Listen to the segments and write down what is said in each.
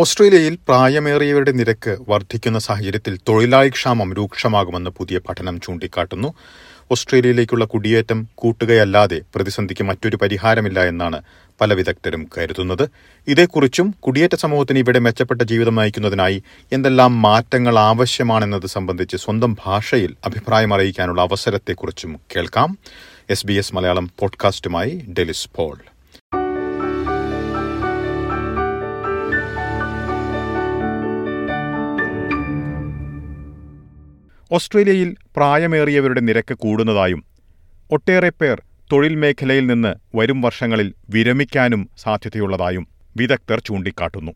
ഓസ്ട്രേലിയയിൽ പ്രായമേറിയവരുടെ നിരക്ക് വർദ്ധിക്കുന്ന സാഹചര്യത്തിൽ തൊഴിലാളി ക്ഷാമം രൂക്ഷമാകുമെന്ന് പുതിയ പഠനം ചൂണ്ടിക്കാട്ടുന്നു. ഓസ്ട്രേലിയയിലേക്കുള്ള കുടിയേറ്റം കൂട്ടുകയല്ലാതെ പ്രതിസന്ധിക്ക് മറ്റൊരു പരിഹാരമില്ല എന്നാണ് പല വിദഗ്ധരും കരുതുന്നത്. ഇതേക്കുറിച്ചും കുടിയേറ്റ സമൂഹത്തിന് ഇവിടെ മെച്ചപ്പെട്ട ജീവിതം നയിക്കുന്നതിനായി എന്തെല്ലാം മാറ്റങ്ങൾ ആവശ്യമാണെന്നത് സംബന്ധിച്ച് സ്വന്തം ഭാഷയിൽ അഭിപ്രായം അറിയിക്കാനുള്ള അവസരത്തെക്കുറിച്ചും കേൾക്കാം. എസ് ബി എസ് മലയാളം പോഡ്കാസ്റ്റുമായി ഡെലിസ് പോൾ. ഓസ്ട്രേലിയയിൽ പ്രായമേറിയവരുടെ നിരക്ക് കൂടുന്നതായും ഒട്ടേറെ പേർ തൊഴിൽ മേഖലയിൽ നിന്ന് വരും വർഷങ്ങളിൽ വിരമിക്കാനും സാധ്യതയുള്ളതായും വിദഗ്ധർ ചൂണ്ടിക്കാട്ടുന്നു.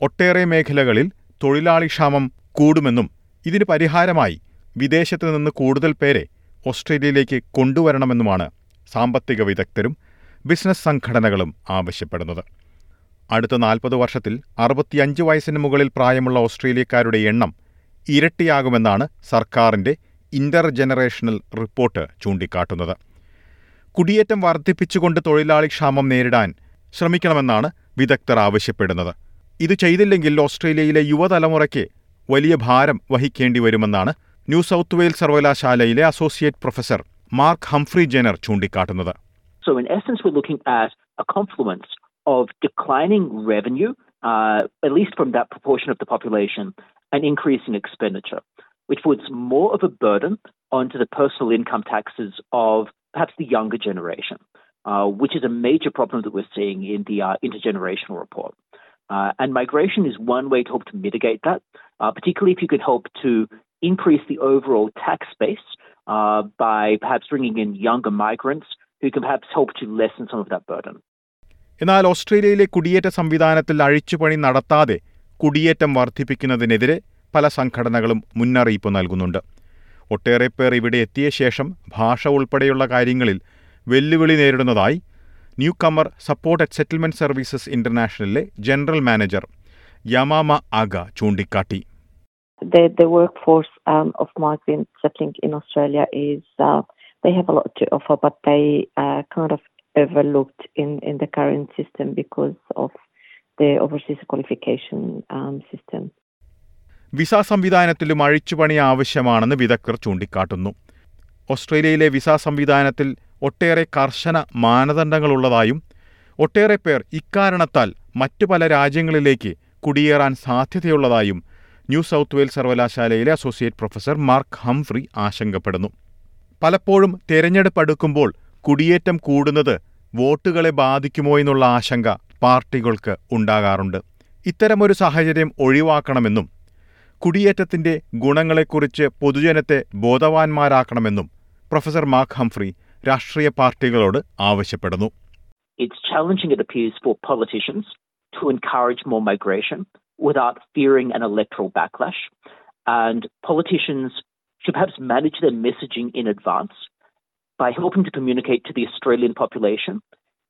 ഒട്ടേറെ മേഖലകളിൽ തൊഴിലാളിക്ഷാമം കൂടുമെന്നും ഇതിന് പരിഹാരമായി വിദേശത്ത് നിന്ന് കൂടുതൽ പേരെ ഓസ്ട്രേലിയയിലേക്ക് കൊണ്ടുവരണമെന്നുമാണ് സാമ്പത്തിക വിദഗ്ധരും ബിസിനസ് സംഘടനകളും ആവശ്യപ്പെടുന്നത്. അടുത്ത നാൽപ്പത് വർഷത്തിൽ അറുപത്തിയഞ്ച് വയസ്സിന് മുകളിൽ പ്രായമുള്ള ഓസ്ട്രേലിയക്കാരുടെ എണ്ണം ഇരട്ടിയാകുമെന്നാണ് സർക്കാരിന്റെ ഇന്റർ ജനറേഷണൽ റിപ്പോർട്ട് ചൂണ്ടിക്കാട്ടുന്നത്. കുടിയേറ്റം വർദ്ധിപ്പിച്ചുകൊണ്ട് തൊഴിലാളി ക്ഷാമം നേരിടാൻ ശ്രമിക്കണമെന്നാണ് വിദഗ്ധർ ആവശ്യപ്പെടുന്നത്. ഇത് ചെയ്തില്ലെങ്കിൽ ഓസ്ട്രേലിയയിലെ യുവതലമുറയ്ക്ക് വലിയ ഭാരം വഹിക്കേണ്ടി വരുമെന്നാണ് ന്യൂ സൗത്ത് വെയിൽസ് സർവകലാശാലയിലെ associate professor Mark Humphrey Jenner ചൂണ്ടിക്കാട്ടുന്നത്. Of declining revenue, uh, at least from that proportion of the population, and increasing expenditure, which puts more of a burden onto the personal income taxes of perhaps the younger generation, uh, which is a major problem that we're seeing in the uh, intergenerational report. Uh, and migration is one way to hope to mitigate that, uh, particularly if you could hope to increase the overall tax base uh, by perhaps bringing in younger migrants who can perhaps help to lessen some of that burden. എന്നാൽ ഓസ്ട്രേലിയയിലെ കുടിയേറ്റ സംവിധാനത്തിൽ അഴിച്ചുപണി നടത്താതെ കുടിയേറ്റം വർദ്ധിപ്പിക്കുന്നതിനെതിരെ പല സംഘടനകളും മുന്നറിയിപ്പ് നൽകുന്നുണ്ട്. ഒട്ടേറെ പേർ ഇവിടെ എത്തിയ ശേഷം ഭാഷ ഉൾപ്പെടെയുള്ള കാര്യങ്ങളിൽ വെല്ലുവിളി നേരിടുന്നതായി newcomer support at settlement services ഇന്റർനാഷണലിലെ general manager Yamama Agha ചൂണ്ടിക്കാട്ടി. The, the workforce um, of migrants settling in uh, they have a lot to offer, but they uh, kind of overlooked in, in the current system because of the overseas qualification um, system. Visa സംവിധാനത്തിലും അഴിച്ചുപണി ആവശ്യമാണെന്ന് വിദഗ്ധർ ചൂണ്ടിക്കാട്ടുന്നു ഓസ്ട്രേലിയയിലെ visa സംവിധാനത്തിൽ ഒട്ടേറെ കർശന മാനദണ്ഡങ്ങളുള്ളതായും ഒട്ടേറെ പേർ ഇക്കാരണത്താൽ മറ്റു പല രാജ്യങ്ങളിലേക്ക് കുടിയേറാൻ സാധ്യതയുള്ളതായും ന്യൂ സൗത്ത് വെയിൽസ് സർവകലാശാലയിലെ അസോസിയേറ്റ് പ്രൊഫസർ മാർക്ക് ഹംഫ്രി ആശങ്കപ്പെടുന്നു പലപ്പോഴും തെരഞ്ഞെടുപ്പ് അടുക്കുമ്പോൾ കുടിയേറ്റം കൂടുന്നത് വോട്ടുകളെ ബാധിക്കുമോ എന്നുള്ള ആശങ്ക പാർട്ടികൾക്ക് ഉണ്ടാകാറുണ്ട് ഇത്തരമൊരു സാഹചര്യം ഒഴിവാക്കണമെന്നും കുടിയേറ്റത്തിന്റെ ഗുണങ്ങളെക്കുറിച്ച് പൊതുജനത്തെ ബോധവാന്മാരാക്കണമെന്നും പ്രൊഫസർ മാർക്ക് ഹംഫ്രി രാഷ്ട്രീയ പാർട്ടികളോട് ആവശ്യപ്പെടുന്നു It's challenging, it appears, for politicians to encourage more migration without fearing an electoral backlash. And politicians should perhaps manage their messaging in advance by helping to communicate to the Australian population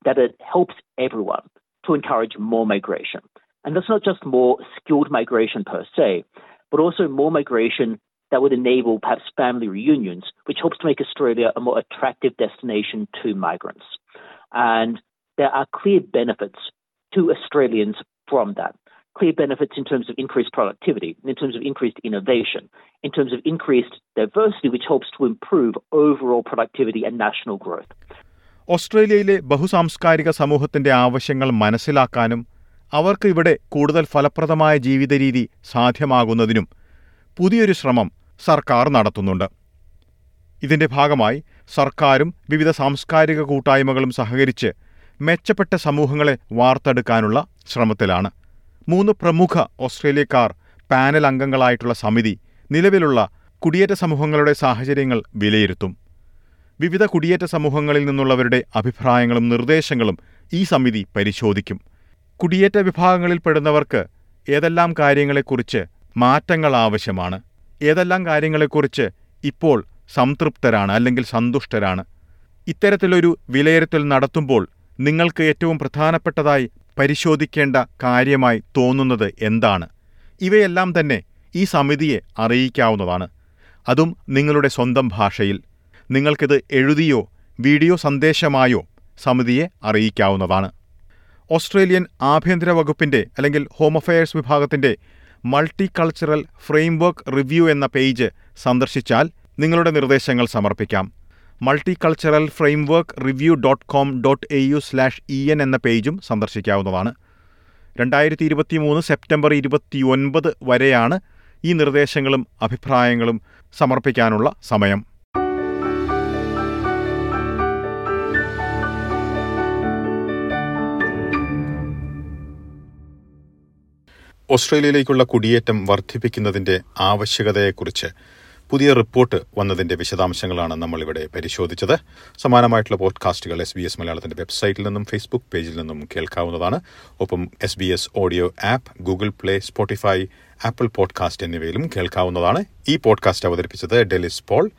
that it helps everyone to encourage more migration. And that's not just more skilled migration per se, but also more migration that would enable perhaps family reunions, which helps to make Australia a more attractive destination to migrants. And there are clear benefits to Australians from that. Clear benefits in terms of increased productivity, in terms of increased innovation, in terms of increased diversity, which helps to improve overall productivity and national growth. ഓസ്ട്രേലിയയിലെ ബഹുസാംസ്കാരിക സമൂഹത്തിന്റെ ആവശ്യങ്ങൾ മനസ്സിലാക്കാനും അവർക്ക് ഇവിടെ കൂടുതൽ ഫലപ്രദമായ ജീവിതരീതി സാധ്യമാകുന്നതിനും പുതിയൊരു ശ്രമം സർക്കാർ നടത്തുന്നുണ്ട്. ഇതിന്റെ ഭാഗമായി സർക്കാരും വിവിധ സാംസ്കാരിക കൂട്ടായ്മകളും സഹകരിച്ച് മെച്ചപ്പെട്ട സമൂഹങ്ങളെ വാർത്തെടുക്കാനുള്ള ശ്രമത്തിലാണ്. മൂന്ന് പ്രമുഖ ഓസ്ട്രേലിയക്കാർ പാനൽ അംഗങ്ങളായിട്ടുള്ള സമിതി നിലവിലുള്ള കുടിയേറ്റ സമൂഹങ്ങളുടെ സാഹചര്യങ്ങൾ വിലയിരുത്തും. വിവിധ കുടിയേറ്റ സമൂഹങ്ങളിൽ നിന്നുള്ളവരുടെ അഭിപ്രായങ്ങളും നിർദ്ദേശങ്ങളും ഈ സമിതി പരിശോധിക്കും. കുടിയേറ്റ വിഭാഗങ്ങളിൽപ്പെടുന്നവർക്ക് ഏതെല്ലാം കാര്യങ്ങളെക്കുറിച്ച് മാറ്റങ്ങൾ ആവശ്യമാണ്? ഏതെല്ലാം കാര്യങ്ങളെക്കുറിച്ച് ഇപ്പോൾ സംതൃപ്തരാണ് അല്ലെങ്കിൽ സന്തുഷ്ടരാണ്? ഇത്തരത്തിലൊരു വിലയിരുത്തൽ നടത്തുമ്പോൾ നിങ്ങൾക്ക് ഏറ്റവും പ്രധാനപ്പെട്ടതായി പരിശോധിക്കേണ്ട കാര്യമായി തോന്നുന്നത് എന്താണ്? ഇവയെല്ലാം തന്നെ ഈ സമിതിയെ അറിയിക്കാവുന്നതാണ്. അതും നിങ്ങളുടെ സ്വന്തം ഭാഷയിൽ. നിങ്ങൾക്കിത് എഴുതിയോ വീഡിയോ സന്ദേശമായോ സമിതിയെ അറിയിക്കാവുന്നതാണ്. ഓസ്ട്രേലിയൻ ആഭ്യന്തര വകുപ്പിന്റെ അല്ലെങ്കിൽ ഹോം അഫയേഴ്സ് വിഭാഗത്തിന്റെ മൾട്ടി കൾച്ചറൽ ഫ്രെയിംവർക്ക് റിവ്യൂ എന്ന പേജ് സന്ദർശിച്ചാൽ നിങ്ങളുടെ നിർദ്ദേശങ്ങൾ സമർപ്പിക്കാം. Multi cultural framework review dot com dot A U slash E N എന്ന പേജും സന്ദർശിക്കാവുന്നതാണ്. രണ്ടായിരത്തി ഇരുപത്തി മൂന്ന് സെപ്റ്റംബർ ഇരുപത്തിയൊൻപത് വരെയാണ് ഈ നിർദ്ദേശങ്ങളും അഭിപ്രായങ്ങളും സമർപ്പിക്കാനുള്ള സമയം. ഓസ്ട്രേലിയയിലേക്കുള്ള കുടിയേറ്റം വർദ്ധിപ്പിക്കുന്നതിന്റെ ആവശ്യകതയെക്കുറിച്ച് പുതിയ റിപ്പോർട്ട് വന്നതിന്റെ വിശദാംശങ്ങളാണ് നമ്മൾ ഇവിടെ പരിശോധിച്ചത്. സമാനമായിട്ടുള്ള പോഡ്കാസ്റ്റുകൾ എസ് ബി എസ് മലയാളത്തിന്റെ വെബ്സൈറ്റിൽ നിന്നും ഫേസ്ബുക്ക് പേജിൽ നിന്നും കേൾക്കാവുന്നതാണ്. ഒപ്പം S B S audio app Google play Spotify Apple podcast എന്നിവയിലും കേൾക്കാവുന്നതാണ്. ഈ പോഡ്കാസ്റ്റ് അവതരിപ്പിച്ചത് ഡെലിസ് പോൾ.